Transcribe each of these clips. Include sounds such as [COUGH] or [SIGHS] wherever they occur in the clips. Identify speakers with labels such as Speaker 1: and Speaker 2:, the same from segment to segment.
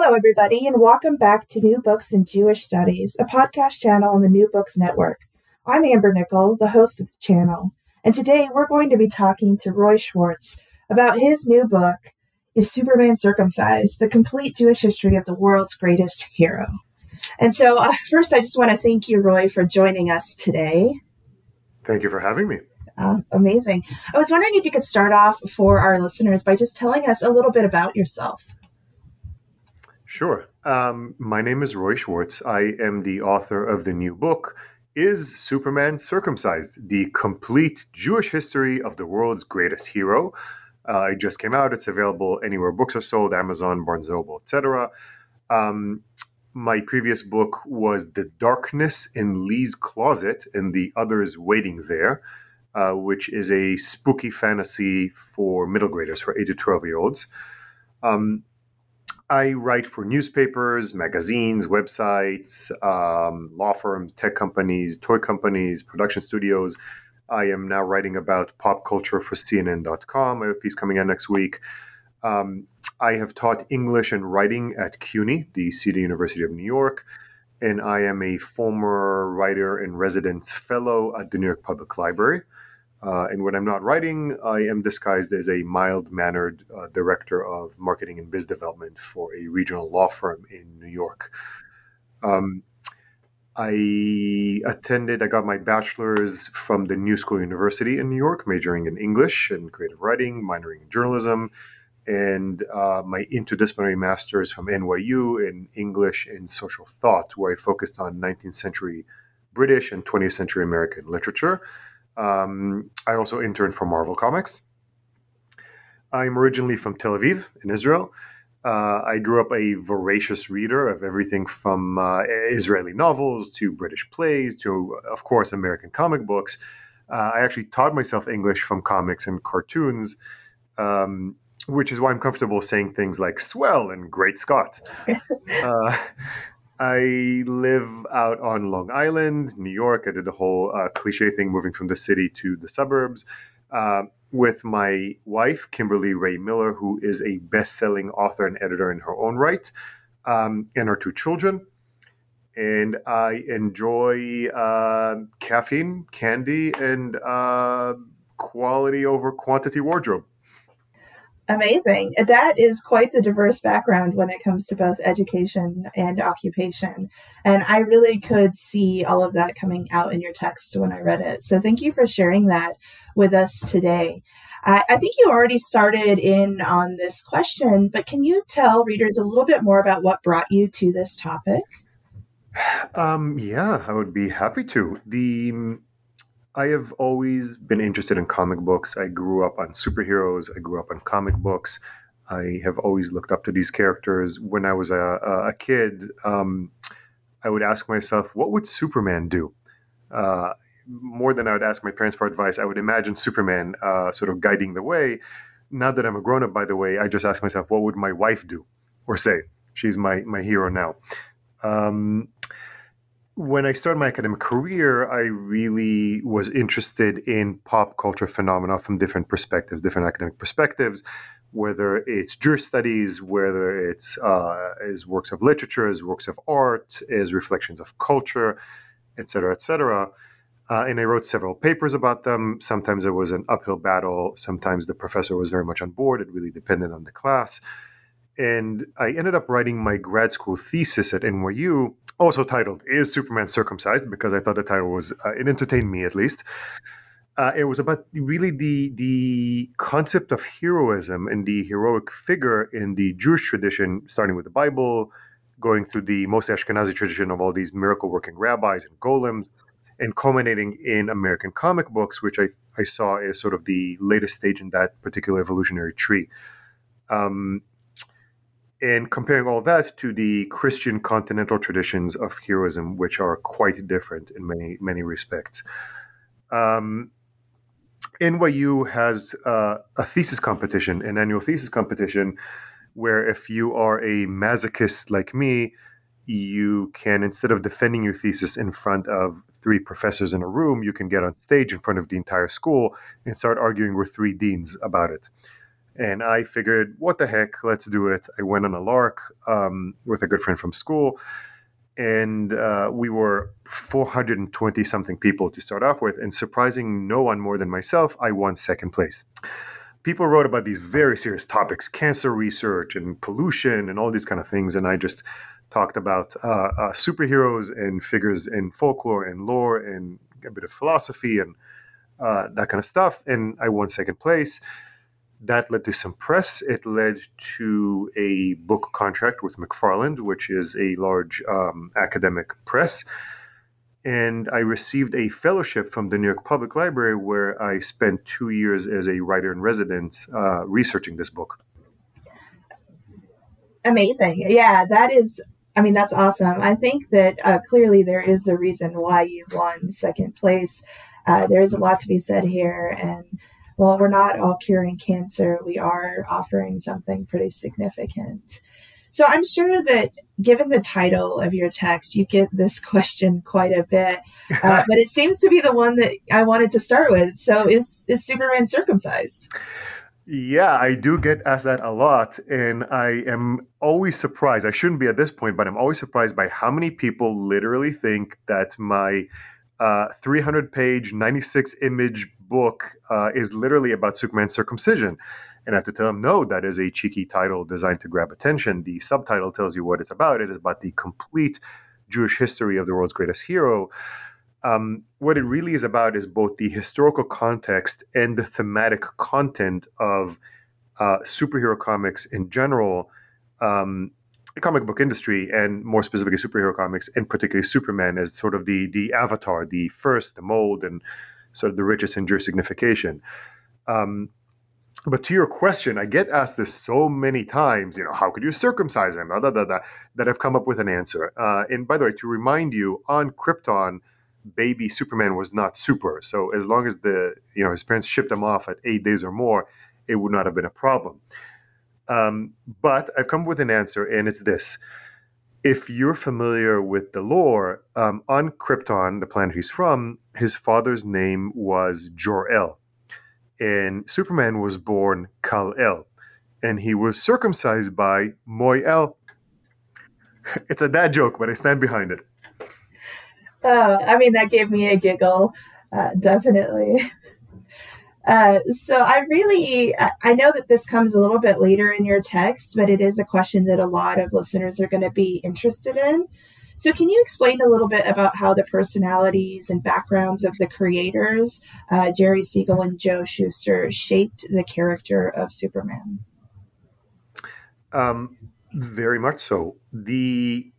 Speaker 1: Hello, everybody, and welcome back to New Books in Jewish Studies, a podcast channel on the New Books Network. I'm Amber Nickel, the host of the channel, and today we're going to be talking to Roy Schwartz about his new book, Is Superman Circumcised? The Complete Jewish History of the World's Greatest Hero. And so, uh, first, I just want to thank you, Roy, for joining us today.
Speaker 2: Thank you for having me.
Speaker 1: Uh, amazing. I was wondering if you could start off for our listeners by just telling us a little bit about yourself.
Speaker 2: Sure. Um, my name is Roy Schwartz. I am the author of the new book, Is Superman Circumcised? The Complete Jewish History of the World's Greatest Hero. Uh, it just came out. It's available anywhere books are sold Amazon, Barnes Noble, etc. Um, my previous book was The Darkness in Lee's Closet and the Others Waiting There, uh, which is a spooky fantasy for middle graders, for 8 to 12 year olds. Um, I write for newspapers, magazines, websites, um, law firms, tech companies, toy companies, production studios. I am now writing about pop culture for CNN.com. I have a piece coming out next week. Um, I have taught English and writing at CUNY, the City University of New York, and I am a former writer in residence fellow at the New York Public Library. Uh, and when I'm not writing, I am disguised as a mild mannered uh, director of marketing and biz development for a regional law firm in New York. Um, I attended, I got my bachelor's from the New School University in New York, majoring in English and creative writing, minoring in journalism, and uh, my interdisciplinary master's from NYU in English and social thought, where I focused on 19th century British and 20th century American literature. Um, I also interned for Marvel Comics. I'm originally from Tel Aviv in Israel. Uh, I grew up a voracious reader of everything from uh, Israeli novels to British plays to, of course, American comic books. Uh, I actually taught myself English from comics and cartoons, um, which is why I'm comfortable saying things like swell and great Scott. [LAUGHS] I live out on Long Island, New York. I did the whole uh, cliche thing, moving from the city to the suburbs, uh, with my wife, Kimberly Rae Miller, who is a best-selling author and editor in her own right, um, and our two children. And I enjoy uh, caffeine, candy, and uh, quality over quantity wardrobe
Speaker 1: amazing. That is quite the diverse background when it comes to both education and occupation. And I really could see all of that coming out in your text when I read it. So thank you for sharing that with us today. I, I think you already started in on this question, but can you tell readers a little bit more about what brought you to this topic?
Speaker 2: Um, yeah, I would be happy to. The I have always been interested in comic books. I grew up on superheroes. I grew up on comic books. I have always looked up to these characters. When I was a, a kid, um, I would ask myself, what would Superman do? Uh, more than I would ask my parents for advice, I would imagine Superman uh, sort of guiding the way. Now that I'm a grown up, by the way, I just ask myself, what would my wife do or say? She's my, my hero now. Um, when I started my academic career, I really was interested in pop culture phenomena from different perspectives, different academic perspectives, whether it's Jewish studies, whether it's uh, as works of literature, as works of art, as reflections of culture, et cetera, et cetera. Uh, and I wrote several papers about them. Sometimes it was an uphill battle. Sometimes the professor was very much on board. It really depended on the class. And I ended up writing my grad school thesis at NYU, also titled "Is Superman Circumcised?" because I thought the title was uh, it entertained me at least. Uh, it was about really the the concept of heroism and the heroic figure in the Jewish tradition, starting with the Bible, going through the most Ashkenazi tradition of all these miracle working rabbis and golems, and culminating in American comic books, which I, I saw as sort of the latest stage in that particular evolutionary tree. Um, and comparing all that to the Christian continental traditions of heroism, which are quite different in many many respects. Um, NYU has uh, a thesis competition, an annual thesis competition, where if you are a masochist like me, you can instead of defending your thesis in front of three professors in a room, you can get on stage in front of the entire school and start arguing with three deans about it. And I figured, what the heck, let's do it. I went on a lark um, with a good friend from school, and uh, we were 420 something people to start off with. And surprising no one more than myself, I won second place. People wrote about these very serious topics cancer research and pollution and all these kind of things. And I just talked about uh, uh, superheroes and figures in folklore and lore and a bit of philosophy and uh, that kind of stuff. And I won second place that led to some press. It led to a book contract with McFarland, which is a large um, academic press. And I received a fellowship from the New York Public Library where I spent two years as a writer in residence uh, researching this book.
Speaker 1: Amazing. Yeah, that is, I mean, that's awesome. I think that uh, clearly there is a reason why you won second place. Uh, there is a lot to be said here. And well, we're not all curing cancer, we are offering something pretty significant. So I'm sure that given the title of your text, you get this [LAUGHS] question quite a bit, uh, [LAUGHS] but it seems to be the one that I wanted to start with. So is is Superman circumcised?
Speaker 2: Yeah, I do get asked that a lot, and I am always surprised. I shouldn't be at this point, but I'm always surprised by how many people literally think that my uh, 300 page, 96 image book uh, is literally about Superman's circumcision. And I have to tell him, no, that is a cheeky title designed to grab attention. The subtitle tells you what it's about. It is about the complete Jewish history of the world's greatest hero. Um, what it really is about is both the historical context and the thematic content of uh, superhero comics in general, um, the comic book industry, and more specifically superhero comics, and particularly Superman as sort of the the avatar, the first, the mold, and sort of the richest in Jewish signification. Um, but to your question, I get asked this so many times, you know, how could you circumcise him? Blah, blah, blah, that I've come up with an answer. Uh, and by the way, to remind you, on Krypton, baby Superman was not super. So as long as the, you know, his parents shipped him off at eight days or more, it would not have been a problem. Um, but I've come up with an answer, and it's this if you're familiar with the lore, um, on Krypton, the planet he's from, his father's name was Jor El, and Superman was born Kal El, and he was circumcised by Moy El. [LAUGHS] It's a dad joke, but I stand behind it.
Speaker 1: Uh, I mean, that gave me a giggle, uh, definitely. [LAUGHS] Uh, so I really, I know that this comes a little bit later in your text, but it is a question that a lot of listeners are going to be interested in. So can you explain a little bit about how the personalities and backgrounds of the creators, uh, Jerry Siegel and Joe Shuster, shaped the character of Superman?
Speaker 2: Um, very much so. The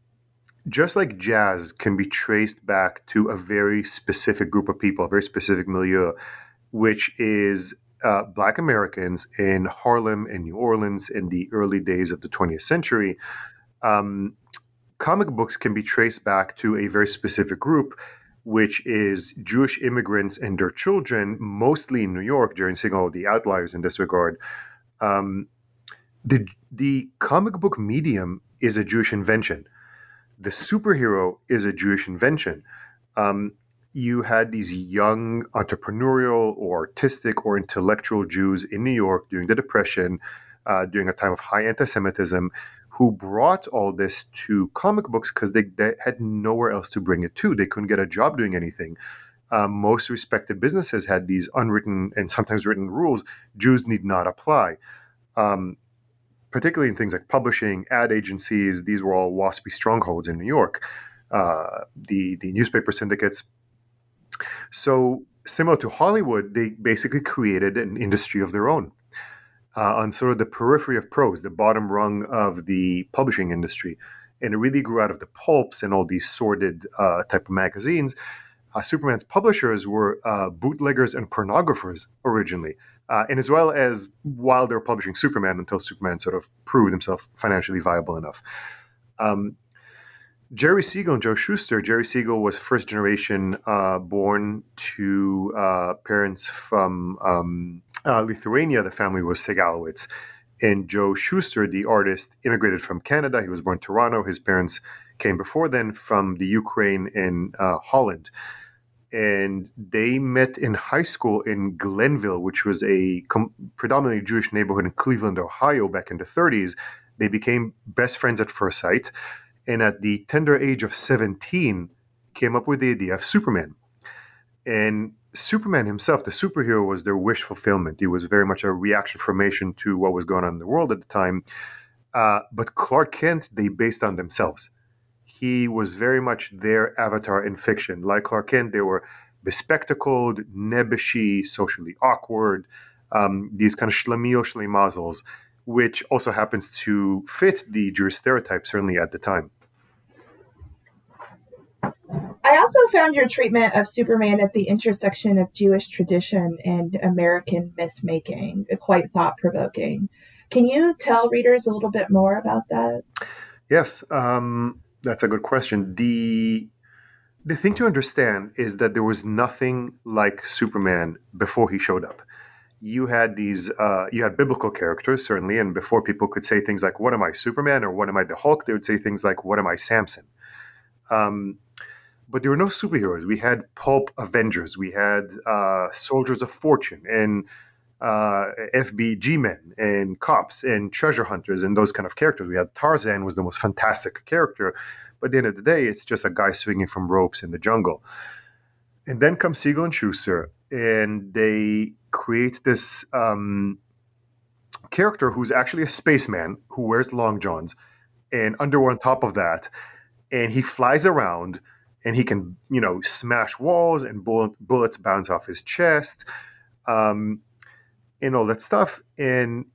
Speaker 2: just like jazz can be traced back to a very specific group of people, a very specific milieu which is uh, Black Americans in Harlem and New Orleans in the early days of the 20th century. Um, comic books can be traced back to a very specific group, which is Jewish immigrants and their children, mostly in New York, during Siegel, the outliers in this regard. Um, the, the comic book medium is a Jewish invention. The superhero is a Jewish invention. Um, you had these young entrepreneurial or artistic or intellectual Jews in New York during the Depression, uh, during a time of high anti Semitism, who brought all this to comic books because they, they, had nowhere else to bring it to. They couldn't get a job doing anything. Uh, most respected businesses had these unwritten and sometimes written rules Jews need not apply. Um, particularly in things like publishing, ad agencies. These were all waspy strongholds in New York. Uh, the the newspaper syndicates. So similar to Hollywood, they basically created an industry of their own uh, on sort of the periphery of prose, the bottom rung of the publishing industry. And it really grew out of the pulps and all these sordid uh, type of magazines. Uh, Superman's publishers were uh, bootleggers and pornographers originally, uh, and as well as while they were publishing Superman until Superman sort of proved himself financially viable enough. Um, Jerry Siegel and Joe Shuster. Jerry Siegel was first generation uh, born to parents from um, uh, Lithuania. The family was Segalowitz. And Joe Shuster, the artist, immigrated from Canada. He was born in Toronto. His parents came before then from the Ukraine and uh, Holland. And they met in high school in Glenville, which was a com- predominantly Jewish neighborhood in Cleveland, Ohio, back in the 30s. They became best friends at first sight and at the tender age of 17 came up with the idea of Superman. And Superman himself, the superhero, was their wish fulfillment. He was very much a reaction formation to what was going on in the world at the time. Uh, but Clark Kent, they based on themselves. He was very much their avatar in fiction. Like Clark Kent, they were bespectacled, nebbishy, socially awkward, um, these kind of schlemiel schlemazels, which also happens to fit the Jewish stereotype, certainly at the time.
Speaker 1: I also found your treatment of Superman at the intersection of Jewish tradition and American myth making quite thought provoking. Can you tell readers a little bit more about that?
Speaker 2: Yes, um, that's a good question. The the thing to understand is that there was nothing like Superman before he showed up. You had these, uh, you had biblical characters certainly, and before people could say things like "What am I, Superman?" or "What am I, the Hulk?" they would say things like "What am I, Samson?" Um, but there were no superheroes. We had pulp Avengers, we had uh, Soldiers of Fortune, and uh, FBG men, and cops, and treasure hunters, and those kind of characters. We had Tarzan was the most fantastic character, but at the end of the day, it's just a guy swinging from ropes in the jungle. And then comes Siegel and Shuster, and they create this um, character who's actually a spaceman who wears long johns and underwear on top of that, and he flies around and he can you know smash walls and bullet, bullets bounce off his chest um, and all that stuff. And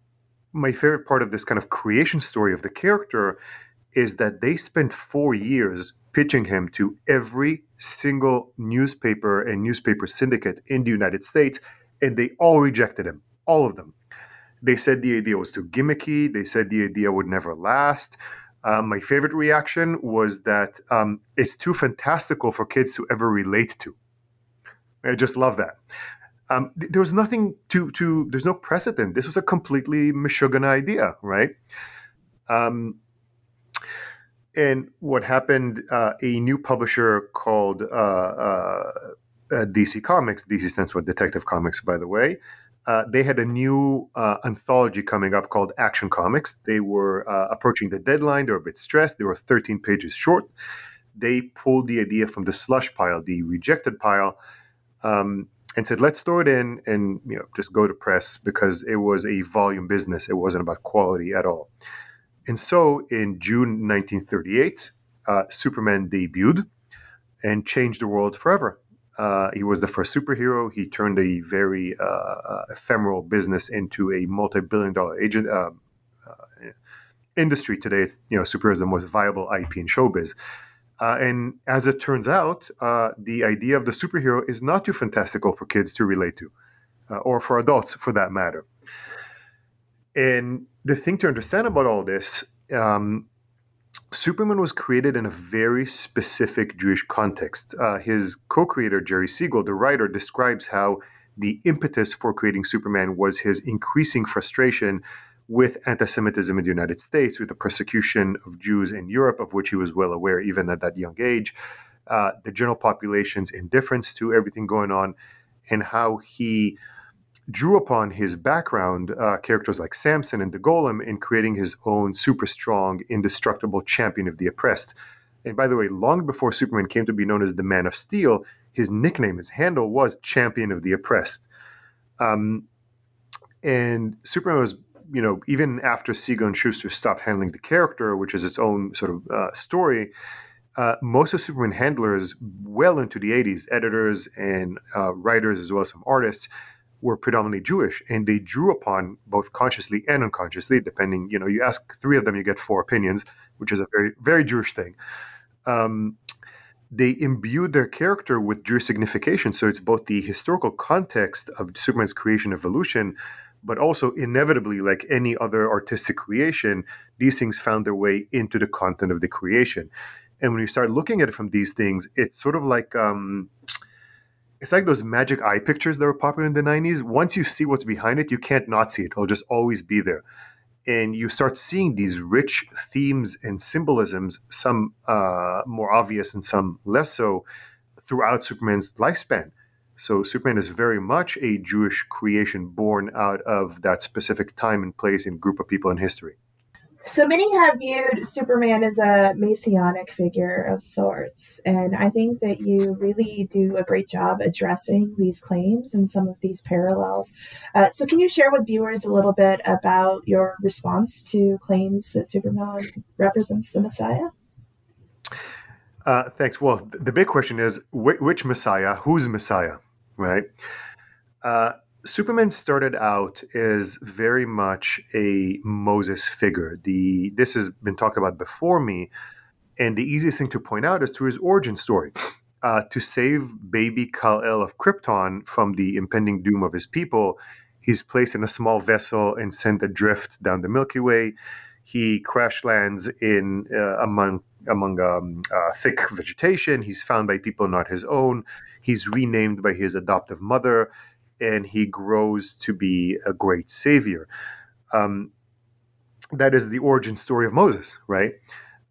Speaker 2: my favorite part of this kind of creation story of the character is that they spent four years pitching him to every single newspaper and newspaper syndicate in the united states and they all rejected him all of them. They said the idea was too gimmicky. They said the idea would never last uh, my favorite reaction was that um, it's too fantastical for kids to ever relate to. I just love that. Um, th- there was nothing to to. There's no precedent. This was a completely Meshuggah idea, right? Um, and what happened? Uh, a new publisher called uh, uh DC Comics. DC stands for Detective Comics, by the way uh, they had a new uh, anthology coming up called Action Comics. They were uh, approaching the deadline. They were a bit stressed. They were 13 pages short. They pulled the idea from the slush pile, the rejected pile, um, and said, "Let's throw it in and you know just go to press because it was a volume business. It wasn't about quality at all." And so, in June 1938, uh, Superman debuted and changed the world forever. Uh, he was the first superhero. He turned a very uh, uh ephemeral business into a multi-billion-dollar agent uh, uh, industry. Today, it's you know superhero is the most viable IP in showbiz. and as it turns out, the idea of the superhero is not too fantastical for kids to relate to, or for adults for that matter. And the thing to understand about all this um, Superman was created in a very specific Jewish context. Uh, his co creator, Jerry Siegel, the writer, describes how the impetus for creating Superman was his increasing frustration with anti Semitism in the United States, with the persecution of Jews in Europe, of which he was well aware even at that young age, uh, the general population's indifference to everything going on, and how he drew upon his background, uh, characters like Samson and the Golem, in creating his own super strong, indestructible champion of the oppressed. And by the way, long before Superman came to be known as the Man of Steel, his nickname, his handle was Champion of the Oppressed. Um, and Superman was you know, even after Siegel and Shuster stopped handling the character, which is its own sort of uh, story, uh, most of Superman handlers, well into the 80s, editors and uh, writers, as well as some artists, were predominantly Jewish, and they drew upon both consciously and unconsciously, depending. You know, you ask three of them, you get four opinions, which is a very very Jewish thing. Um, they imbued their character with Jewish signification, so it's both the historical context of Superman's creation evolution, but also inevitably, like any other artistic creation, these things found their way into the content of the creation. And when you start looking at it from these things, it's sort of like um, it's like those magic eye pictures that were popular in the 90s. Once you see what's behind it, you can't not see it. It'll just always be there. And you start seeing these rich themes and symbolisms, some uh, more obvious and some less so, throughout Superman's lifespan. So Superman is very much a Jewish creation born out of that specific time and place and group of people in history.
Speaker 1: So many have viewed Superman as a messianic figure of sorts, and I think that you really do a great job addressing these claims and some of these parallels. Uh, so, can you share with viewers a little bit about your response to claims that Superman represents the Messiah?
Speaker 2: Uh, thanks. Well, the big question is which Messiah? Who's Messiah? Right? Uh, Superman started out as very much a Moses figure. The this has been talked about before me, and the easiest thing to point out is through his origin story. Uh, to save baby Kal-El of Krypton from the impending doom of his people, he's placed in a small vessel and sent adrift down the Milky Way. He crash lands in uh, among among um, uh, thick vegetation. He's found by people not his own. He's renamed by his adoptive mother and he grows to be a great savior. Um, that is the origin story of Moses, right?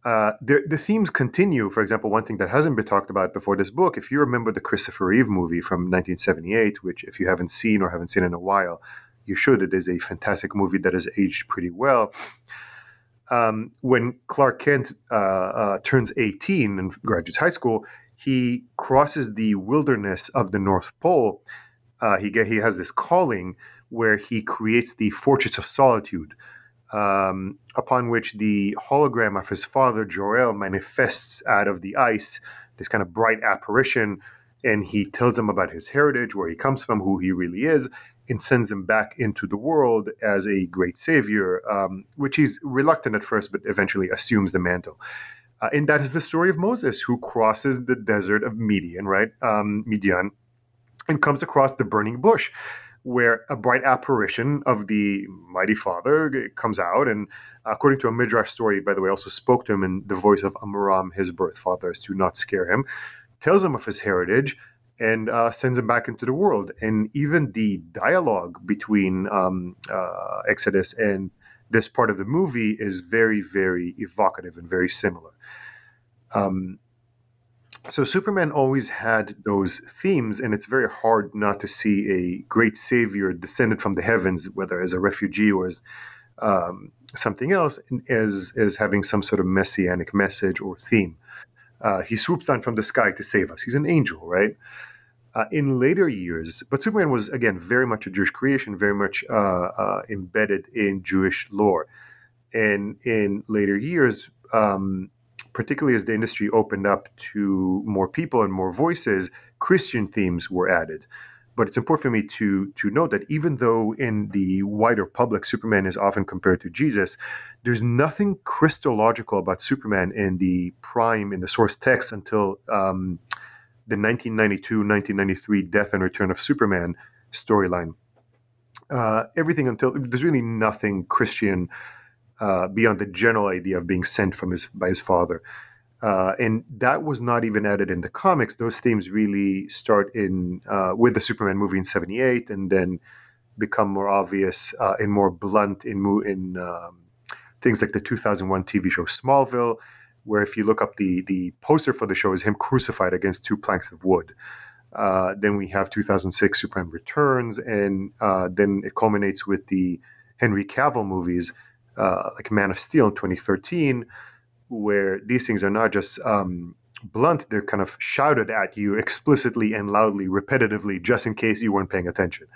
Speaker 2: Uh, the, the, themes continue. For example, one thing that hasn't been talked about before this book, if you remember the Christopher Reeve movie from 1978, which if you haven't seen or haven't seen in a while, you should. It is a fantastic movie that has aged pretty well. Um, when Clark Kent uh, uh, turns 18 and graduates high school, he crosses the wilderness of the North Pole uh, he get, he has this calling where he creates the Fortress of Solitude, um, upon which the hologram of his father Jor-El manifests out of the ice, this kind of bright apparition, and he tells him about his heritage, where he comes from, who he really is, and sends him back into the world as a great savior, um, which he's reluctant at first, but eventually assumes the mantle. Uh, and that is the story of Moses, who crosses the desert of Midian, right? Um, Midian, and comes across the burning bush where a bright apparition of the mighty father comes out and according to a midrash story by the way also spoke to him in the voice of amram his birth father to not scare him tells him of his heritage and uh, sends him back into the world. And even the dialogue between um, uh, exodus and this part of the movie is very very evocative and very similar. Um, so Superman always had those themes, and it's very hard not to see a great savior descended from the heavens, whether as a refugee or as um, something else, as as having some sort of messianic message or theme. Uh, he swoops down from the sky to save us. He's an angel, right? Uh, in later years, but Superman was again very much a Jewish creation, very much uh, uh embedded in Jewish lore. And in later years, um, particularly as the industry opened up to more people and more voices, Christian themes were added. But it's important for me to to note that even though in the wider public Superman is often compared to Jesus, there's nothing Christological about Superman in the prime in the source text until um, the 1992-1993 Death and Return of Superman storyline. Uh, everything until there's really nothing Christian uh, beyond the general idea of being sent from his by his father. Uh, and that was not even added in the comics. Those themes really start in uh, with the Superman movie in '78, and then become more obvious uh, and more blunt in in um, things like the 2001 TV show Smallville, where if you look up the the poster for the show is him crucified against two planks of wood. Uh, then we have 2006 Superman Returns, and uh, then it culminates with the Henry Cavill movies uh, like Man of Steel in 2013, where these things are not just um, blunt, they're kind of shouted at you explicitly and loudly, repetitively, just in case you weren't paying attention.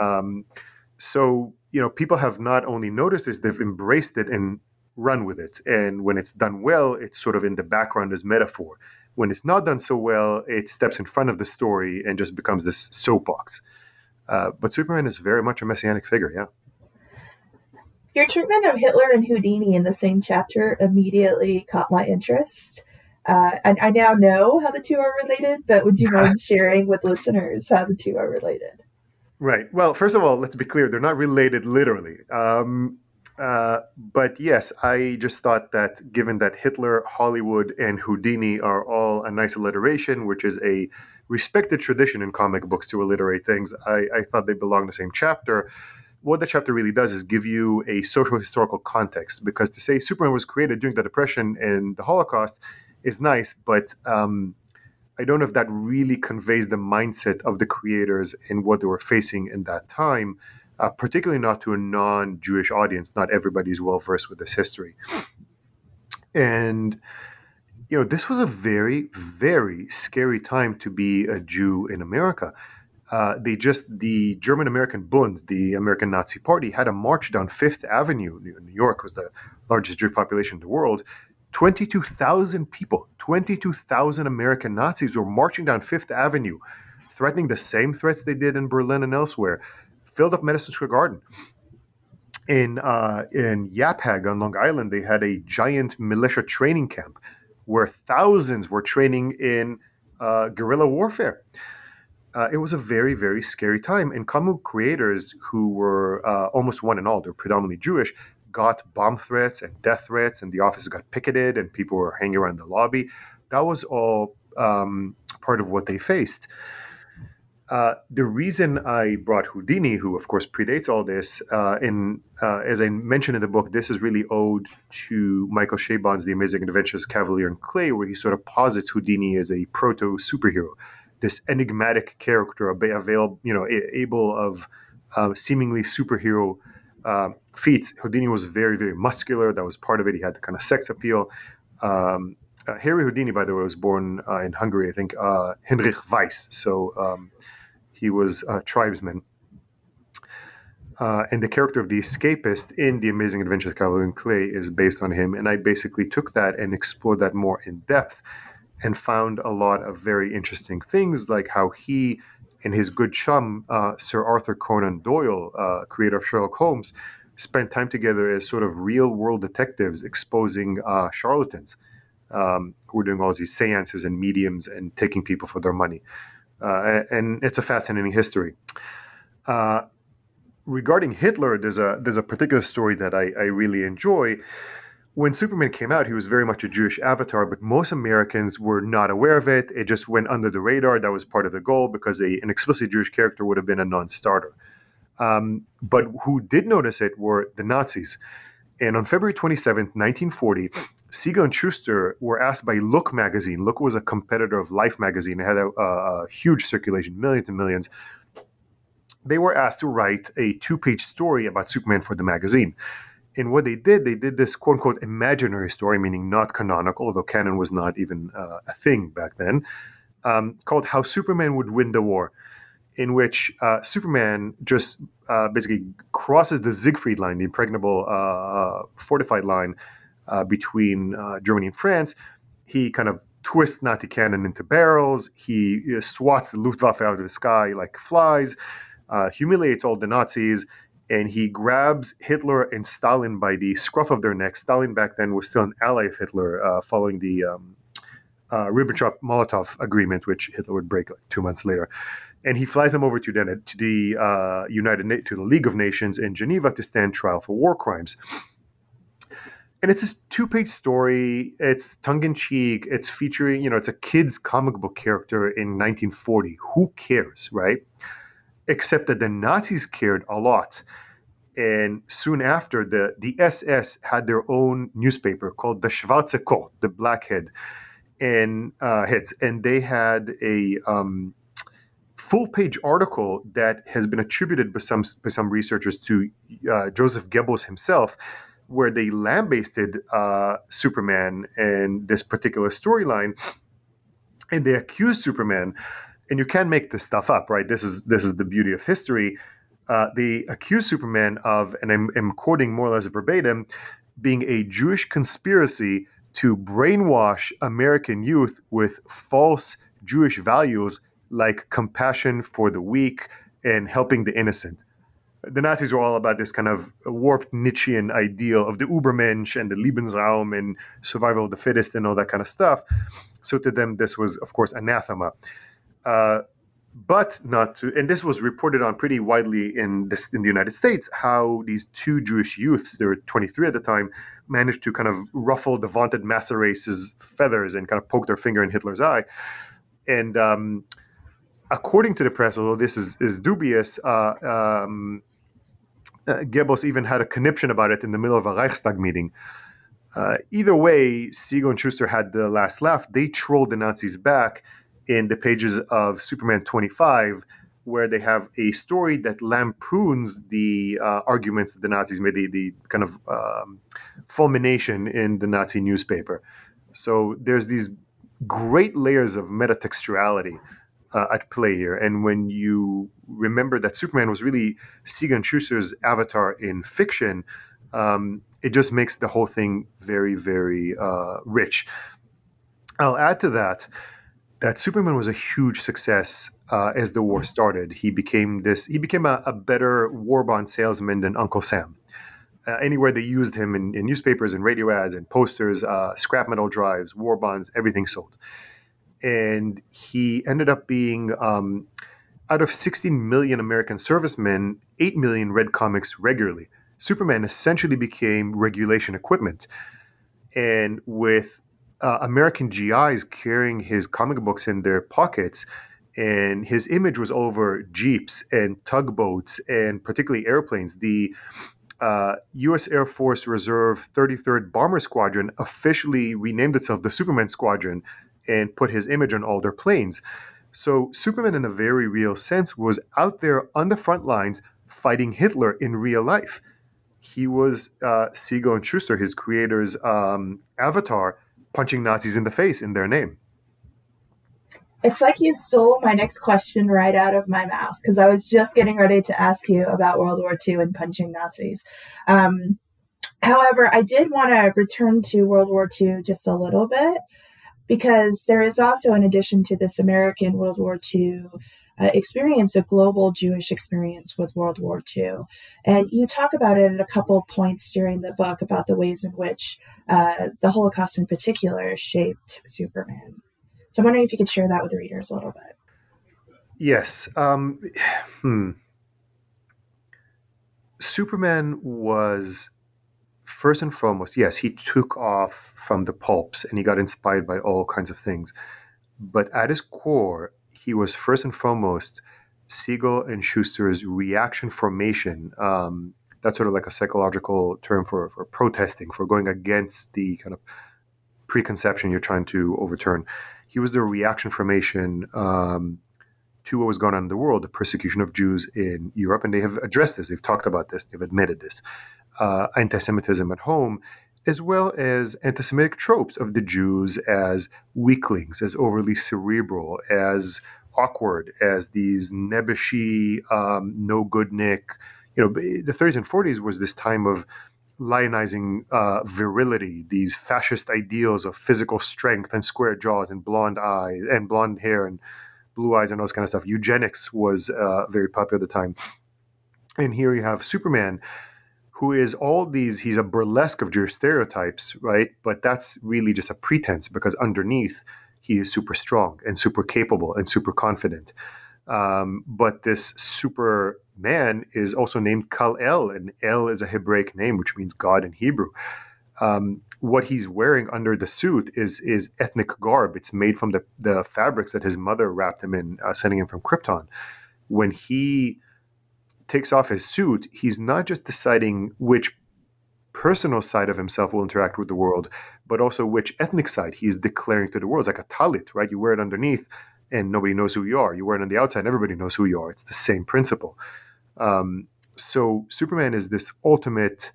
Speaker 2: Um, so you know, people have not only noticed this, they've embraced it and run with it. And when it's done well, it's sort of in the background as metaphor. When it's not done so well, it steps in front of the story and just becomes this soapbox. Uh, but Superman is very much a messianic figure, yeah.
Speaker 1: Your treatment of Hitler and Houdini in the same chapter immediately caught my interest. Uh, and I now know how the two are related, but would you mind [LAUGHS] sharing with listeners how the two are related?
Speaker 2: Right. Well, first of all, let's be clear, they're not related literally. Um, uh, but yes, I just thought that given that Hitler, Hollywood, and Houdini are all a nice alliteration, which is a respected tradition in comic books to alliterate things, I, I thought they belong in the same chapter. What the chapter really does is give you a social historical context, because to say Superman was created during the Depression and the Holocaust is nice, but um, I don't know if that really conveys the mindset of the creators and what they were facing in that time uh, particularly not to a non Jewish audience. Not everybody is well versed with this history. And, you know, this was a very, very scary time to be a Jew in America. Uh, they just, the German American Bund, the American Nazi Party, had a march down Fifth Avenue. New York was the largest Jewish population in the world. 22,000 people, 22,000 American Nazis were marching down Fifth Avenue, threatening the same threats they did in Berlin and elsewhere filled up Madison Square Garden. In uh, in Yaphank on Long Island, they had a giant militia training camp where thousands were training in uh, guerrilla warfare. Uh, it was a very, very scary time. And comic creators who were uh, almost one and all, they're predominantly Jewish, got bomb threats and death threats, and the offices got picketed, and people were hanging around the lobby. That was all um, part of what they faced. Uh, the reason I brought Houdini, who of course predates all this, uh, in uh, as I mentioned in the book, this is really owed to Michael Chabon's The Amazing Adventures of Kavalier and Clay, where he sort of posits Houdini as a proto superhero, this enigmatic character, available, you know, able of uh, seemingly superhero uh, feats. Houdini was very, very muscular. That was part of it. He had the kind of sex appeal. Um, uh, Harry Houdini, by the way, was born uh, in Hungary, I think, uh, Heinrich Weiss. So um, he was a tribesman. Uh, and the character of the escapist in The Amazing Adventures of and Clay is based on him. And I basically took that and explored that more in depth and found a lot of very interesting things, like how he and his good chum, uh, Sir Arthur Conan Doyle, uh, creator of Sherlock Holmes, spent time together as sort of real world detectives exposing uh, charlatans um, who were doing all these seances and mediums and taking people for their money. Uh, and it's a fascinating history. Uh, regarding Hitler, there's a there's a particular story that I, I really enjoy. When Superman came out, he was very much a Jewish avatar, but most Americans were not aware of it. It just went under the radar. That was part of the goal because a, an explicit Jewish character would have been a non-starter. Um, but who did notice it were the Nazis. And on February 27, 1940, Siegel and Shuster were asked by Look magazine. Look was a competitor of Life magazine. It had a, a huge circulation, millions and millions. They were asked to write a two-page story about Superman for the magazine. And what they did, they did this quote unquote imaginary story, meaning not canonical, although canon was not even uh, a thing back then, um, called How Superman Would Win the War, in which uh, Superman just uh, basically crosses the Siegfried line, the impregnable uh, fortified line, uh, between uh, Germany and France, he kind of twists Nazi cannon into barrels. He swats the Luftwaffe out of the sky like flies, humiliates all the Nazis, and he grabs Hitler and Stalin by the scruff of their necks. Stalin back then was still an ally of Hitler, uh, following the um, uh, Ribbentrop-Molotov agreement, which Hitler would break like two months later. And he flies them over to the, to the United Na- to the League of Nations in Geneva to stand trial for war crimes and it's this two-page story. It's tongue-in-cheek. It's featuring, you know, it's a kid's comic book character in 1940. Who cares, right? Except that the Nazis cared a lot. And soon after, the, the SS had their own newspaper called the Schwarze Korps, the Blackhead, and uh, heads, and they had a um, full-page article that has been attributed by some by some researchers to uh, Joseph Goebbels himself where they lambasted uh, Superman and this particular storyline, and they accused Superman. And you can't make this stuff up, right? This is this is the beauty of history. Uh, they accuse Superman of, and I'm, I'm quoting more or less verbatim, being a Jewish conspiracy to brainwash American youth with false Jewish values like compassion for the weak and helping the innocent. The Nazis were all about this kind of warped Nietzschean ideal of the Übermensch and the Lebensraum and survival of the fittest and all that kind of stuff. So to them, this was, of course, anathema. Uh, but not to, and this was reported on pretty widely in this in the United States. How these two Jewish youths, they were 23 at the time, managed to kind of ruffle the vaunted massa race's feathers and kind of poke their finger in Hitler's eye. And um, according to the press, although this is is dubious, uh, um, uh, Goebbels even had a conniption about it in the middle of a Reichstag meeting. Uh, either way, Siegel and Shuster had the last laugh. They trolled the Nazis back in the pages of Superman 25, where they have a story that lampoons the uh, arguments that the Nazis made, the, the kind of um, fulmination in the Nazi newspaper. So there's these great layers of metatextuality uh, at play here. And when you remember that Superman was really Siegel and Shuster's avatar in fiction, um, it just makes the whole thing very, very uh, rich. I'll add to that that Superman was a huge success uh, as the war started. He became this. He became a, a better war bond salesman than Uncle Sam. Uh, anywhere they used him in, in, newspapers and radio ads and posters, uh, scrap metal drives, war bonds, everything sold. And he ended up being, um, out of 16 million American servicemen, 8 million read comics regularly. Superman essentially became regulation equipment. And with uh, American GIs carrying his comic books in their pockets, and his image was over jeeps and tugboats and particularly airplanes. The uh, U.S. Air Force Reserve 33rd Bomber Squadron officially renamed itself the Superman Squadron and put his image on all their planes. So Superman, in a very real sense, was out there on the front lines fighting Hitler in real life. He was uh, Siegel and Shuster, his creator's um, avatar, punching Nazis in the face in their name.
Speaker 1: It's like you stole my next question right out of my mouth because I was just getting ready to ask you about World War II and punching Nazis. Um, however, I did want to return to World War II just a little bit because there is also, in addition to this American World War II uh, experience, a global Jewish experience with World War II. And you talk about it at a couple points during the book about the ways in which uh, the Holocaust in particular shaped Superman. So I'm wondering if you could share that with the readers a little bit.
Speaker 2: Yes. Um, hmm. Superman was first and foremost, yes, he took off from the pulps and he got inspired by all kinds of things. But at his core, he was first and foremost Siegel and Shuster's reaction formation. Um, that's sort of like a psychological term for, for protesting, for going against the kind of preconception you're trying to overturn. He was the reaction formation um, to what was going on in the world, the persecution of Jews in Europe, and they have addressed this. They've talked about this. They've admitted this. Uh, anti-Semitism at home, as well as anti-Semitic tropes of the Jews as weaklings, as overly cerebral, as awkward, as these nebbishy, um, no good Nick. You know, the 30s and 40s was this time of lionizing uh, virility, these fascist ideals of physical strength and square jaws and blonde eyes and blonde hair and blue eyes and all this kind of stuff. Eugenics was uh, very popular at the time. And here you have Superman, who is all these, he's a burlesque of Jewish stereotypes, right? But that's really just a pretense because underneath, he is super strong and super capable and super confident. Um, but this super man is also named Kal El, and El is a Hebraic name, which means God in Hebrew. Um, what he's wearing under the suit is is ethnic garb. It's made from the, the fabrics that his mother wrapped him in, uh, sending him from Krypton. When he takes off his suit, he's not just deciding which personal side of himself will interact with the world, but also which ethnic side he is declaring to the world. It's like a talit, right? You wear it underneath and nobody knows who you are. You wear it on the outside and everybody knows who you are. It's the same principle. Um, so Superman is this ultimate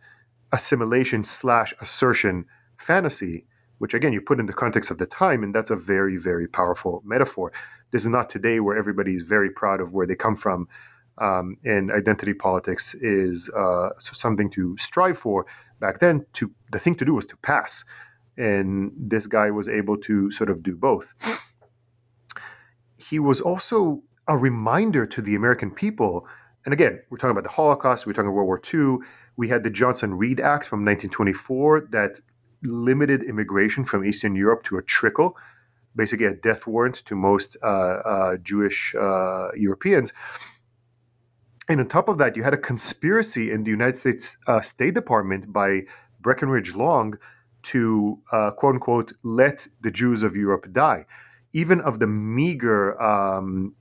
Speaker 2: assimilation slash assertion fantasy, which again you put in the context of the time, and that's a very, very powerful metaphor. This is not today where everybody is very proud of where they come from Um, and identity politics is uh, something to strive for. Back then, to the thing to do was to pass, and this guy was able to sort of do both. He was also a reminder to the American people. And again, we're talking about the Holocaust, we're talking about World War II. We had the Johnson Reed Act from 1924 that limited immigration from Eastern Europe to a trickle, basically a death warrant to most uh, uh, Jewish uh, Europeans. And on top of that, you had a conspiracy in the United States uh, State Department by Breckinridge Long to uh, quote unquote let the Jews of Europe die. Even of the meager um,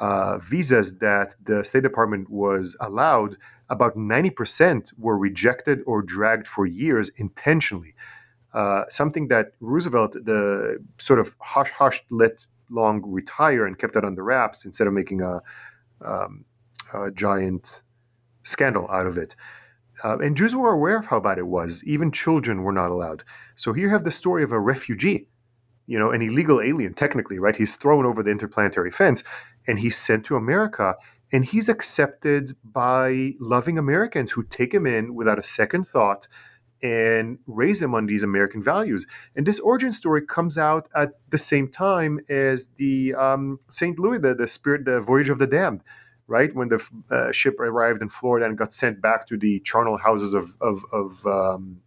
Speaker 2: uh, visas that the State Department was allowed, about 90% were rejected or dragged for years intentionally. Uh, something that Roosevelt, the sort of hush hush, let Long retire and kept it under wraps instead of making a, um, a giant scandal out of it. Uh, and Jews were aware of how bad it was. Even children were not allowed. So here you have the story of a refugee, you know, an illegal alien, technically, right? He's thrown over the interplanetary fence and he's sent to America and he's accepted by loving Americans who take him in without a second thought and raise him on these American values. And this origin story comes out at the same time as the um, St. Louis, the, the spirit, the voyage of the damned, right? When the uh, ship arrived in Florida and got sent back to the charnel houses of of of, um,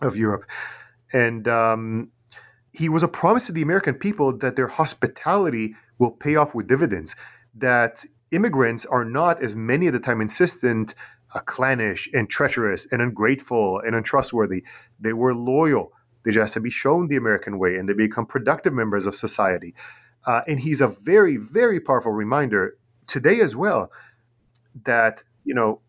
Speaker 2: of Europe, and um, he was a promise to the American people that their hospitality will pay off with dividends. That immigrants are not, as many at the time insistent, uh, clannish and treacherous and ungrateful and untrustworthy. They were loyal. They just have to be shown the American way and they become productive members of society. Uh, and he's a very, very powerful reminder today as well that, you know,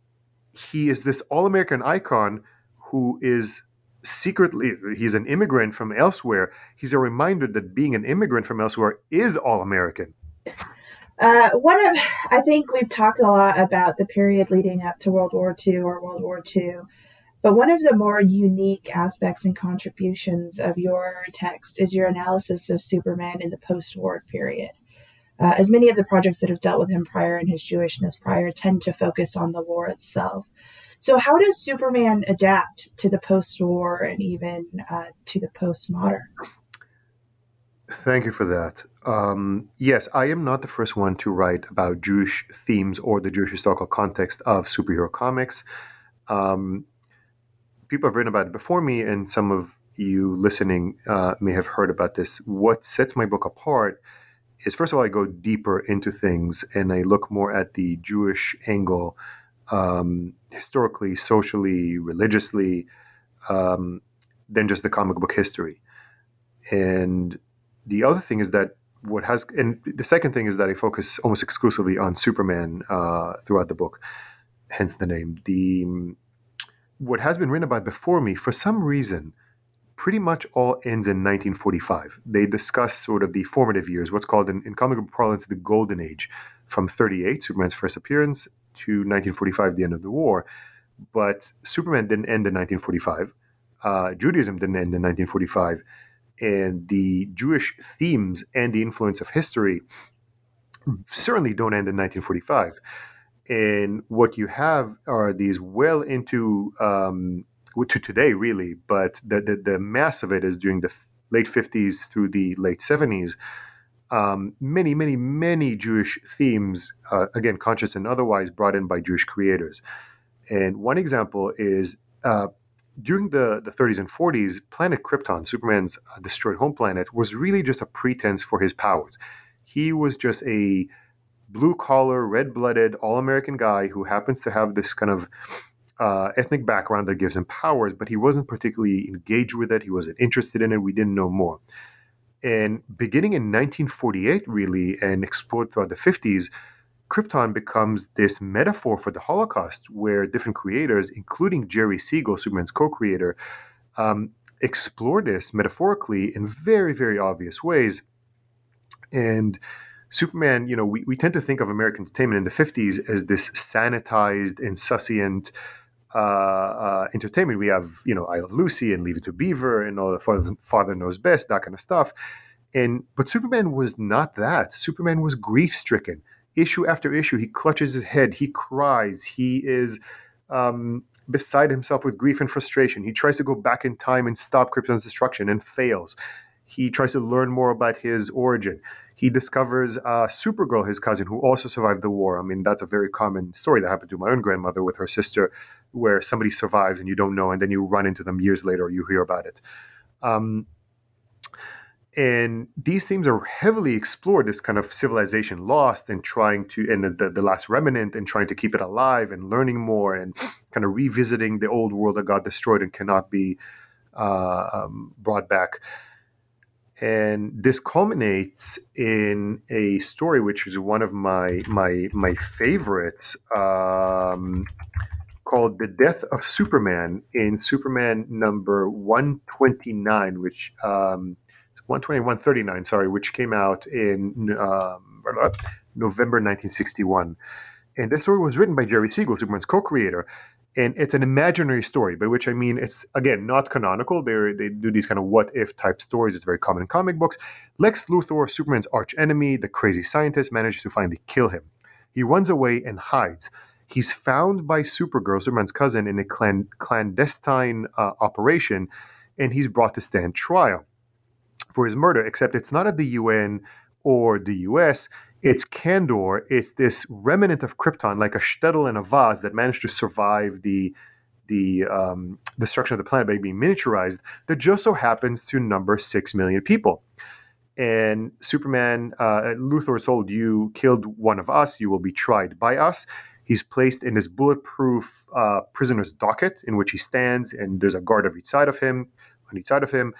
Speaker 2: he is this all American icon who is secretly, he's an immigrant from elsewhere. He's a reminder that being an immigrant from elsewhere is all American.
Speaker 1: Uh, one of, I think we've talked a lot about the period leading up to World War II or World War II, but one of the more unique aspects and contributions of your text is your analysis of Superman in the post war period. Uh, as many of the projects that have dealt with him prior and his Jewishness prior tend to focus on the war itself. So, how does Superman adapt to the post war and even uh, to the postmodern?
Speaker 2: Thank you for that. Um, yes, I am not the first one to write about Jewish themes or the Jewish historical context of superhero comics. Um, people have written about it before me, and some of you listening uh, may have heard about this. What sets my book apart is, first of all, I go deeper into things and I look more at the Jewish angle, um, historically, socially, religiously, um, than just the comic book history. And the other thing is that what has and the second thing is that I focus almost exclusively on Superman uh, throughout the book, hence the name. The what has been written about before me, for some reason, pretty much all ends in 1945. They discuss sort of the formative years, what's called in, in comic book parlance the Golden Age, from 38, Superman's first appearance, to 1945, the end of the war. But Superman didn't end in 1945. Uh, Judaism didn't end in 1945 and the Jewish themes and the influence of history certainly don't end in 1945. And what you have are these well into um, to today, really, but the, the, the mass of it is during the late 50s through the late 70s. Um, many, many, many Jewish themes, uh, again, conscious and otherwise, brought in by Jewish creators. And one example is uh, during the, the 30s and 40s, planet Krypton, Superman's uh, destroyed home planet, was really just a pretense for his powers. He was just a blue collar, red blooded, all American guy who happens to have this kind of uh, ethnic background that gives him powers, but he wasn't particularly engaged with it. He wasn't interested in it. We didn't know more. And beginning in 1948, really, and explored throughout the 50s, Krypton becomes this metaphor for the Holocaust, where different creators, including Jerry Siegel, Superman's co-creator, um, explore this metaphorically in very, very obvious ways. And Superman, you know, we, we tend to think of American entertainment in the 50s as this sanitized, insouciant uh, uh, entertainment. We have, you know, I Love Lucy and Leave It to Beaver and all the Father, Father Knows Best, that kind of stuff. And but Superman was not that. Superman was grief stricken issue after issue, he clutches his head, he cries, he is um, beside himself with grief and frustration. He tries to go back in time and stop Krypton's destruction and fails. He tries to learn more about his origin. He discovers uh, Supergirl, his cousin, who also survived the war. I mean, that's a very common story that happened to my own grandmother with her sister, where somebody survives and you don't know, and then you run into them years later or you hear about it. Um, and these themes are heavily explored this kind of civilization lost and trying to and the, the last remnant and trying to keep it alive and learning more and kind of revisiting the old world that got destroyed and cannot be uh, um, brought back and this culminates in a story which is one of my my my favorites um, called the death of superman in superman number 129 which um, 120, 139, sorry, which came out in um, November 1961. And this story was written by Jerry Siegel, Superman's co-creator, and it's an imaginary story, by which I mean it's again not canonical. They they do these kind of what if type stories. It's very common in comic books. Lex Luthor, Superman's arch enemy, the crazy scientist, manages to finally kill him. He runs away and hides. He's found by Supergirl, Superman's cousin, in a clan- clandestine uh, operation, and he's brought to stand trial for his murder, except it's not at the UN or the US. It's Kandor. It's this remnant of Krypton, like a shtetl and a vase that managed to survive the the um, destruction of the planet by being miniaturized. That just so happens to number six million people. And Superman, uh, Luthor told you killed one of us, you will be tried by us. He's placed in this bulletproof uh, prisoner's docket in which he stands, and there's a guard of each side of him, on each side of him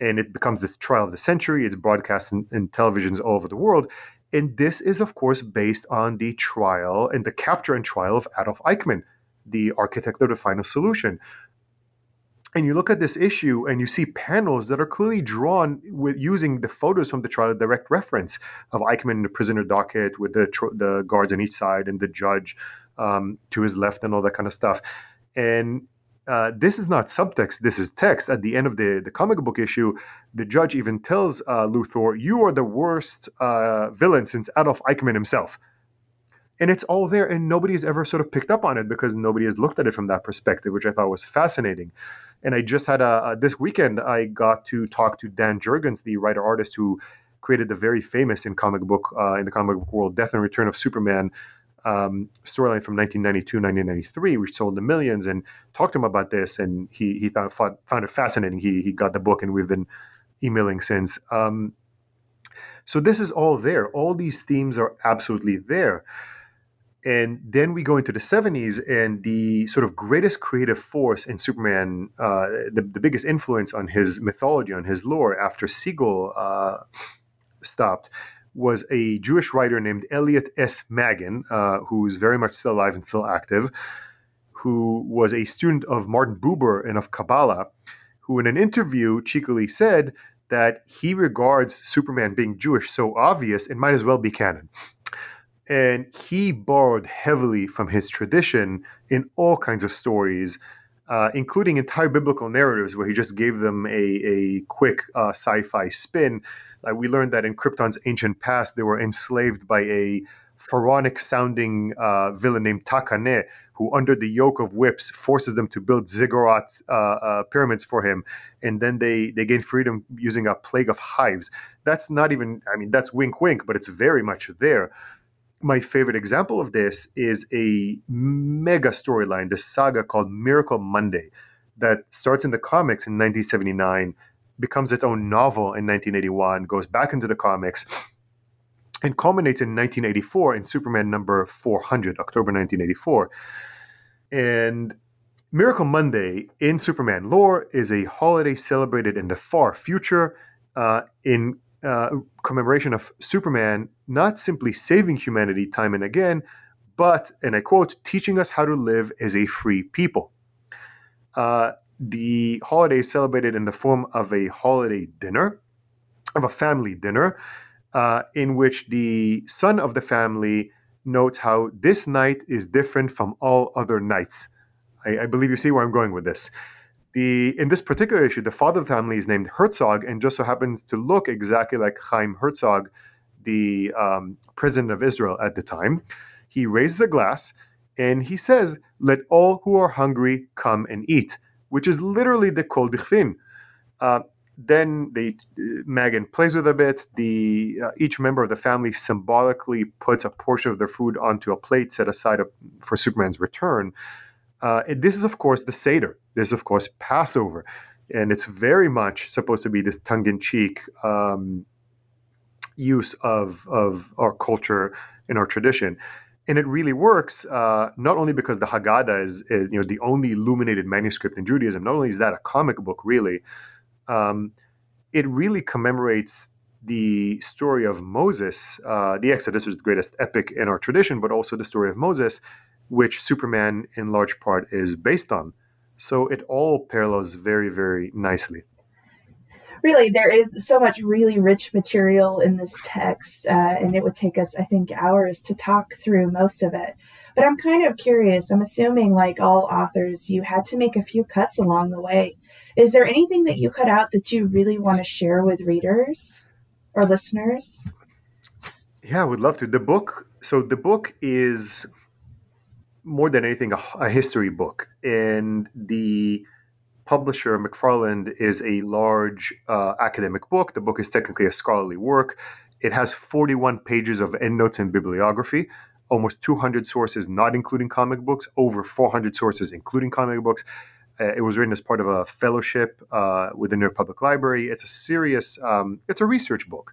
Speaker 2: and it becomes this trial of the century. It's broadcast in, in televisions all over the world. And this is, of course, based on the trial and the capture and trial of Adolf Eichmann, the architect of the final solution. And you look at this issue and you see panels that are clearly drawn with using the photos from the trial direct reference of Eichmann in the prisoner docket with the, the guards on each side and the judge um, to his left and all that kind of stuff. And uh, this is not subtext, this is text. At the end of the, the comic book issue, the judge even tells uh, Luthor, You are the worst uh, villain since Adolf Eichmann himself. And it's all there, and nobody has ever sort of picked up on it because nobody has looked at it from that perspective, which I thought was fascinating. And I just had a, a this weekend, I got to talk to Dan Jurgens, the writer artist who created the very famous in comic book uh, in the comic book world Death and Return of Superman um, storyline from 1992, 1993, which sold the millions, and talked to him about this, and he he found found it fascinating. He he got the book, and we've been emailing since. Um, so this is all there. All these themes are absolutely there. And then we go into the 70s, and the sort of greatest creative force in Superman, uh, the, the biggest influence on his mythology, on his lore, after Siegel uh, stopped, was a Jewish writer named Elliot S. Maggin, uh, who's very much still alive and still active, who was a student of Martin Buber and of Kabbalah, who in an interview cheekily said that he regards Superman being Jewish so obvious it might as well be canon. And he borrowed heavily from his tradition in all kinds of stories, uh, including entire biblical narratives where he just gave them a, a quick uh, sci fi spin uh, we learned that in Krypton's ancient past, they were enslaved by a pharaonic sounding uh, villain named Takane, who, under the yoke of whips, forces them to build ziggurat uh, uh, pyramids for him. And then they, they gain freedom using a plague of hives. That's not even, I mean, that's wink wink, but it's very much there. My favorite example of this is a mega storyline, the saga called Miracle Monday, that starts in the comics in 1979 becomes its own novel in 1981, goes back into the comics, and culminates in 1984 in Superman number 400, October 1984. And Miracle Monday in Superman lore is a holiday celebrated in the far future uh, in uh, commemoration of Superman not simply saving humanity time and again, but, and I quote, teaching us how to live as a free people. Uh, the holiday is celebrated in the form of a holiday dinner, of a family dinner, uh, in which the son of the family notes how this night is different from all other nights. I, I believe you see where I'm going with this. The in this particular issue, the father of the family is named Herzog and just so happens to look exactly like Chaim Herzog, the um, president of Israel at the time. He raises a glass and he says, "Let all who are hungry come and eat," which is literally the kol dichfin. Uh, then they Maggin plays with a bit. The uh, each member of the family symbolically puts a portion of their food onto a plate set aside for Superman's return. Uh, this is, of course, the Seder. This is, of course, Passover, and it's very much supposed to be this tongue-in-cheek um, use of of our culture and our tradition. And it really works uh, not only because the Haggadah is, is, you know, the only illuminated manuscript in Judaism. Not only is that a comic book, really, um, it really commemorates the story of Moses, uh, the Exodus, is the greatest epic in our tradition, but also the story of Moses, which Superman in large part is based on. So it all parallels very, very nicely.
Speaker 1: Really, there is so much really rich material in this text, uh, and it would take us, I think, hours to talk through most of it. But I'm kind of curious. I'm assuming, like all authors, you had to make a few cuts along the way. Is there anything that you cut out that you really want to share with readers or listeners?
Speaker 2: Yeah, I would love to. The book, so the book is more than anything a, a history book, and the publisher McFarland is a large uh, academic book. The book is technically a scholarly work. It has 41 pages of endnotes and bibliography almost 200 sources, not including comic books, over 400 sources, including comic books. Uh, it was written as part of a fellowship uh, with the New York Public Library. It's a serious, um, it's a research book.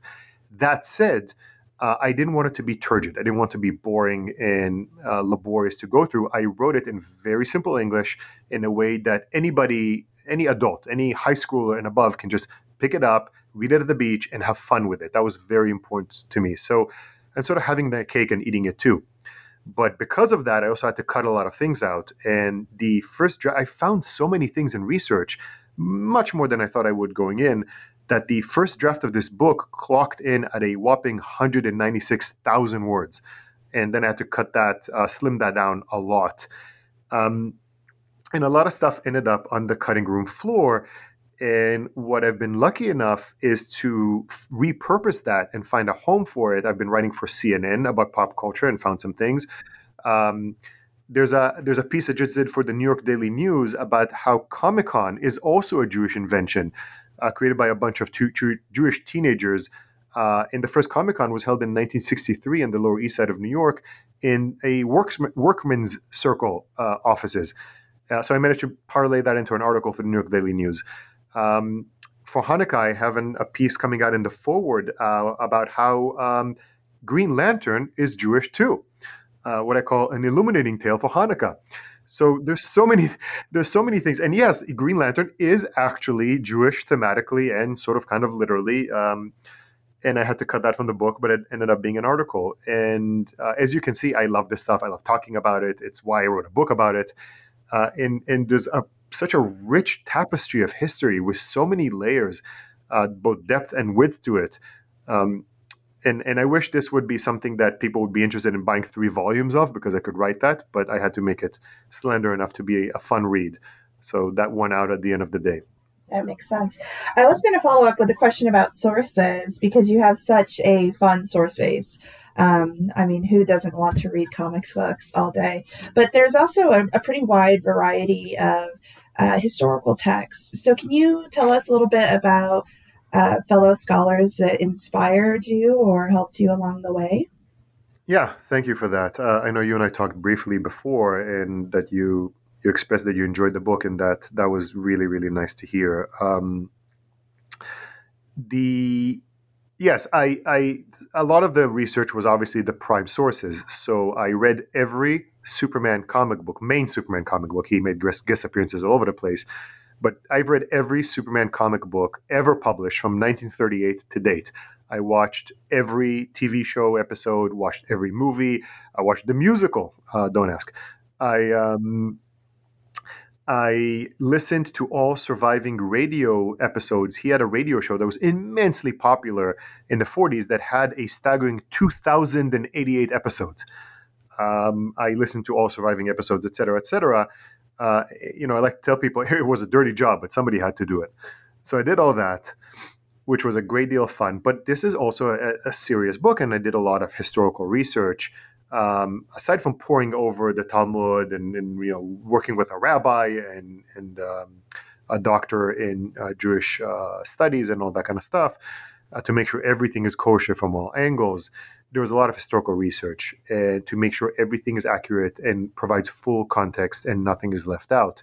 Speaker 2: That said, uh, I didn't want it to be turgid. I didn't want to be boring and uh, laborious to go through. I wrote it in very simple English in a way that anybody, any adult, any high schooler and above can just pick it up, read it at the beach, and have fun with it. That was very important to me. So and sort of having that cake and eating it too. But because of that, I also had to cut a lot of things out. And the first draft, I found so many things in research, much more than I thought I would going in, that the first draft of this book clocked in at a whopping 196,000 words. And then I had to cut that, uh, slim that down a lot. Um, and a lot of stuff ended up on the cutting room floor and what I've been lucky enough is to repurpose that and find a home for it. I've been writing for CNN about pop culture and found some things. Um, there's a there's a piece I just did for the New York Daily News about how Comic Con is also a Jewish invention, uh, created by a bunch of two, two Jewish teenagers. Uh, and the first Comic Con was held in 1963 on the Lower East Side of New York in a works, workman's circle uh, offices. Uh, so I managed to parlay that into an article for the New York Daily News. Um, for Hanukkah, I have an, a piece coming out in the Forward uh, about how um, Green Lantern is Jewish too. Uh, what I call an illuminating tale for Hanukkah. So there's so many [LAUGHS] there's so many things, and yes, Green Lantern is actually Jewish thematically and sort of kind of literally. Um, and I had to cut that from the book, but it ended up being an article. And uh, as you can see, I love this stuff. I love talking about it. It's why I wrote a book about it. Uh, and and there's a such a rich tapestry of history with so many layers, uh, both depth and width to it. Um, and and I wish this would be something that people would be interested in buying three volumes of because I could write that, but I had to make it slender enough to be a, a fun read. So that won out at the end of the day.
Speaker 1: That makes sense. I was going to follow up with a question about sources because you have such a fun source base. Um, I mean, who doesn't want to read comics books all day? But there's also a, a pretty wide variety of uh, historical texts. So, can you tell us a little bit about uh, fellow scholars that inspired you or helped you along the way?
Speaker 2: Yeah, thank you for that. Uh, I know you and I talked briefly before, and that you you expressed that you enjoyed the book, and that that was really really nice to hear. Um, the Yes, I, I a lot of the research was obviously the prime sources. So I read every Superman comic book, main Superman comic book. He made guest appearances all over the place, but I've read every Superman comic book ever published from 1938 to date. I watched every TV show episode, watched every movie. I watched the musical. Uh, don't ask. I um, I listened to all surviving radio episodes. He had a radio show that was immensely popular in the 40s that had a staggering 2,088 episodes. Um, I listened to all surviving episodes, et cetera, et cetera. Uh, you know, I like to tell people [LAUGHS] it was a dirty job, but somebody had to do it. So I did all that. which was a great deal of fun. But this is also a, a serious book, and I did a lot of historical research. Um, aside from poring over the Talmud and, and, you know working with a rabbi and and um, a doctor in uh, Jewish uh, studies and all that kind of stuff uh, to make sure everything is kosher from all angles, there was a lot of historical research and to make sure everything is accurate and provides full context and nothing is left out.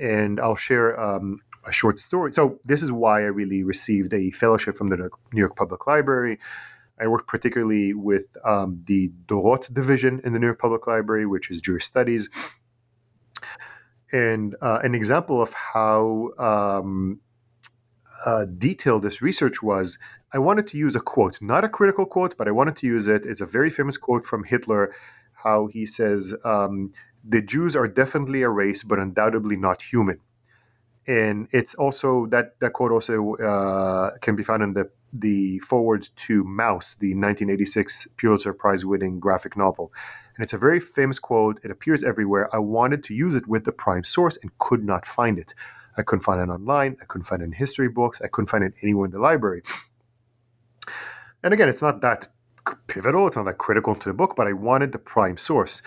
Speaker 2: And I'll share um, a short story. So this is why I really received a fellowship from the New York Public Library. I worked particularly with um, the Dorot division in the New York Public Library, which is Jewish studies. And uh, an example of how um, uh, detailed this research was, I wanted to use a quote, not a critical quote, but I wanted to use it. It's a very famous quote from Hitler, how he says, um, "The Jews are definitely a race, but undoubtedly not human." and it's also that that quote also uh, can be found in the the foreword to Maus, the 1986 Pulitzer Prize winning graphic novel. And it's a very famous quote. It appears everywhere. I wanted to use it with the prime source and could not find it. I couldn't find it online. I couldn't find it in history books. I couldn't find it anywhere in the library. And again, it's not that pivotal. It's not that critical to the book, but I wanted the prime source.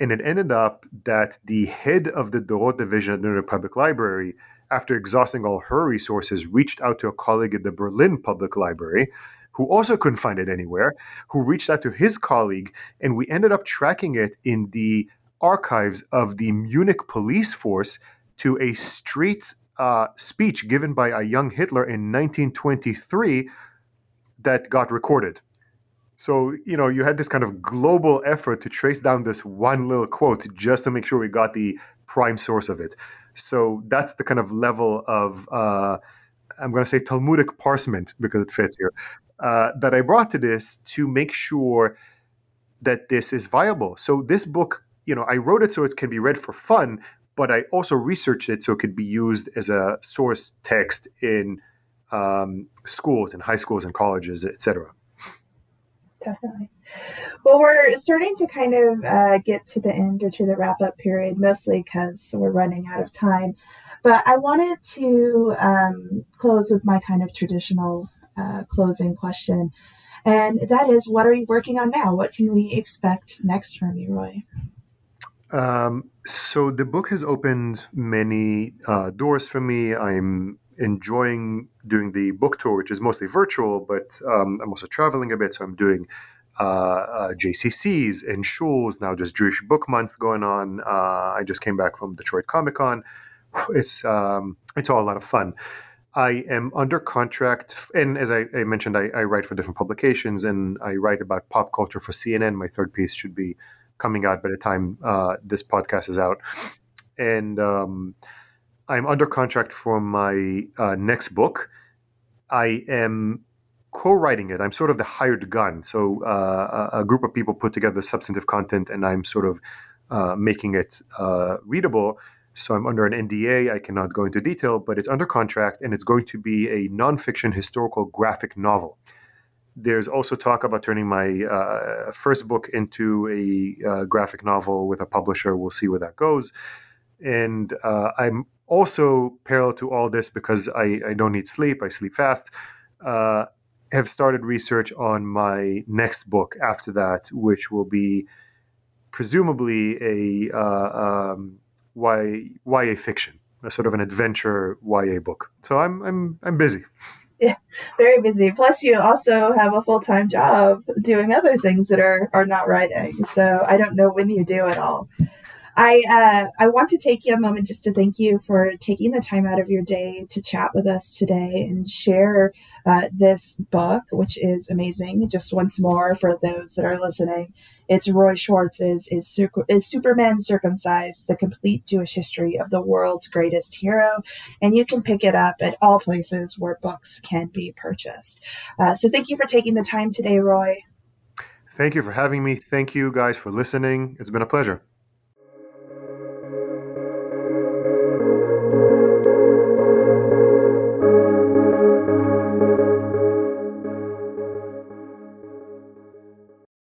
Speaker 2: And it ended up that the head of the Dorot division at the New York Public Library after exhausting all her resources, reached out to a colleague at the Berlin Public Library who also couldn't find it anywhere, who reached out to his colleague, and we ended up tracking it in the archives of the Munich police force to a street uh, speech given by a young Hitler in 1923 that got recorded. So, you know, you had this kind of global effort to trace down this one little quote just to make sure we got the prime source of it. So that's the kind of level of, uh, I'm going to say Talmudic parsement because it fits here, uh, that I brought to this to make sure that this is viable. So this book, you know, I wrote it so it can be read for fun, but I also researched it so it could be used as a source text in um, schools and high schools and colleges, etc.
Speaker 1: Definitely. Well, we're starting to kind of uh, get to the end or to the wrap up period, mostly because we're running out of time. But I wanted to um, close with my kind of traditional uh, closing question. And that is, what are you working on now? What can we expect next from you, Roy?
Speaker 2: Um, so the book has opened many uh, doors for me. I'm enjoying doing the book tour, which is mostly virtual, but um, I'm also traveling a bit. So I'm doing uh, uh, JCCs and shuls. Now there's Jewish Book Month going on. Uh, I just came back from Detroit Comic Con. [SIGHS] It's um, it's all a lot of fun. I am under contract, and as I, I mentioned, I, I, write for different publications, and I write about pop culture for CNN. My third piece should be coming out by the time uh, this podcast is out, and um, I'm under contract for my uh, next book. I am co-writing it. I'm sort of the hired gun. So uh, a group of people put together substantive content, and I'm sort of uh, making it uh, readable. So I'm under an NDA. I cannot go into detail, but it's under contract, and it's going to be a nonfiction historical graphic novel. There's also talk about turning my uh, first book into a uh, graphic novel with a publisher. We'll see where that goes. And uh, I'm also parallel to all this because I, I don't need sleep. I sleep fast have started research on my next book after that, which will be presumably a uh, um, YA, YA fiction, a sort of an adventure YA book. So I'm I'm I'm busy.
Speaker 1: Yeah, very busy. Plus, you also have a full time job doing other things that are are not writing. So I don't know when you do it all. I uh, I want to take you a moment just to thank you for taking the time out of your day to chat with us today and share uh, this book, which is amazing. Just once more for those that are listening, it's Roy Schwartz's is, is Superman Circumcised: The Complete Jewish History of the World's Greatest Hero, and you can pick it up at all places where books can be purchased. Uh, so thank you for taking the time today, Roy.
Speaker 2: Thank you for having me. Thank you guys for listening. It's been a pleasure.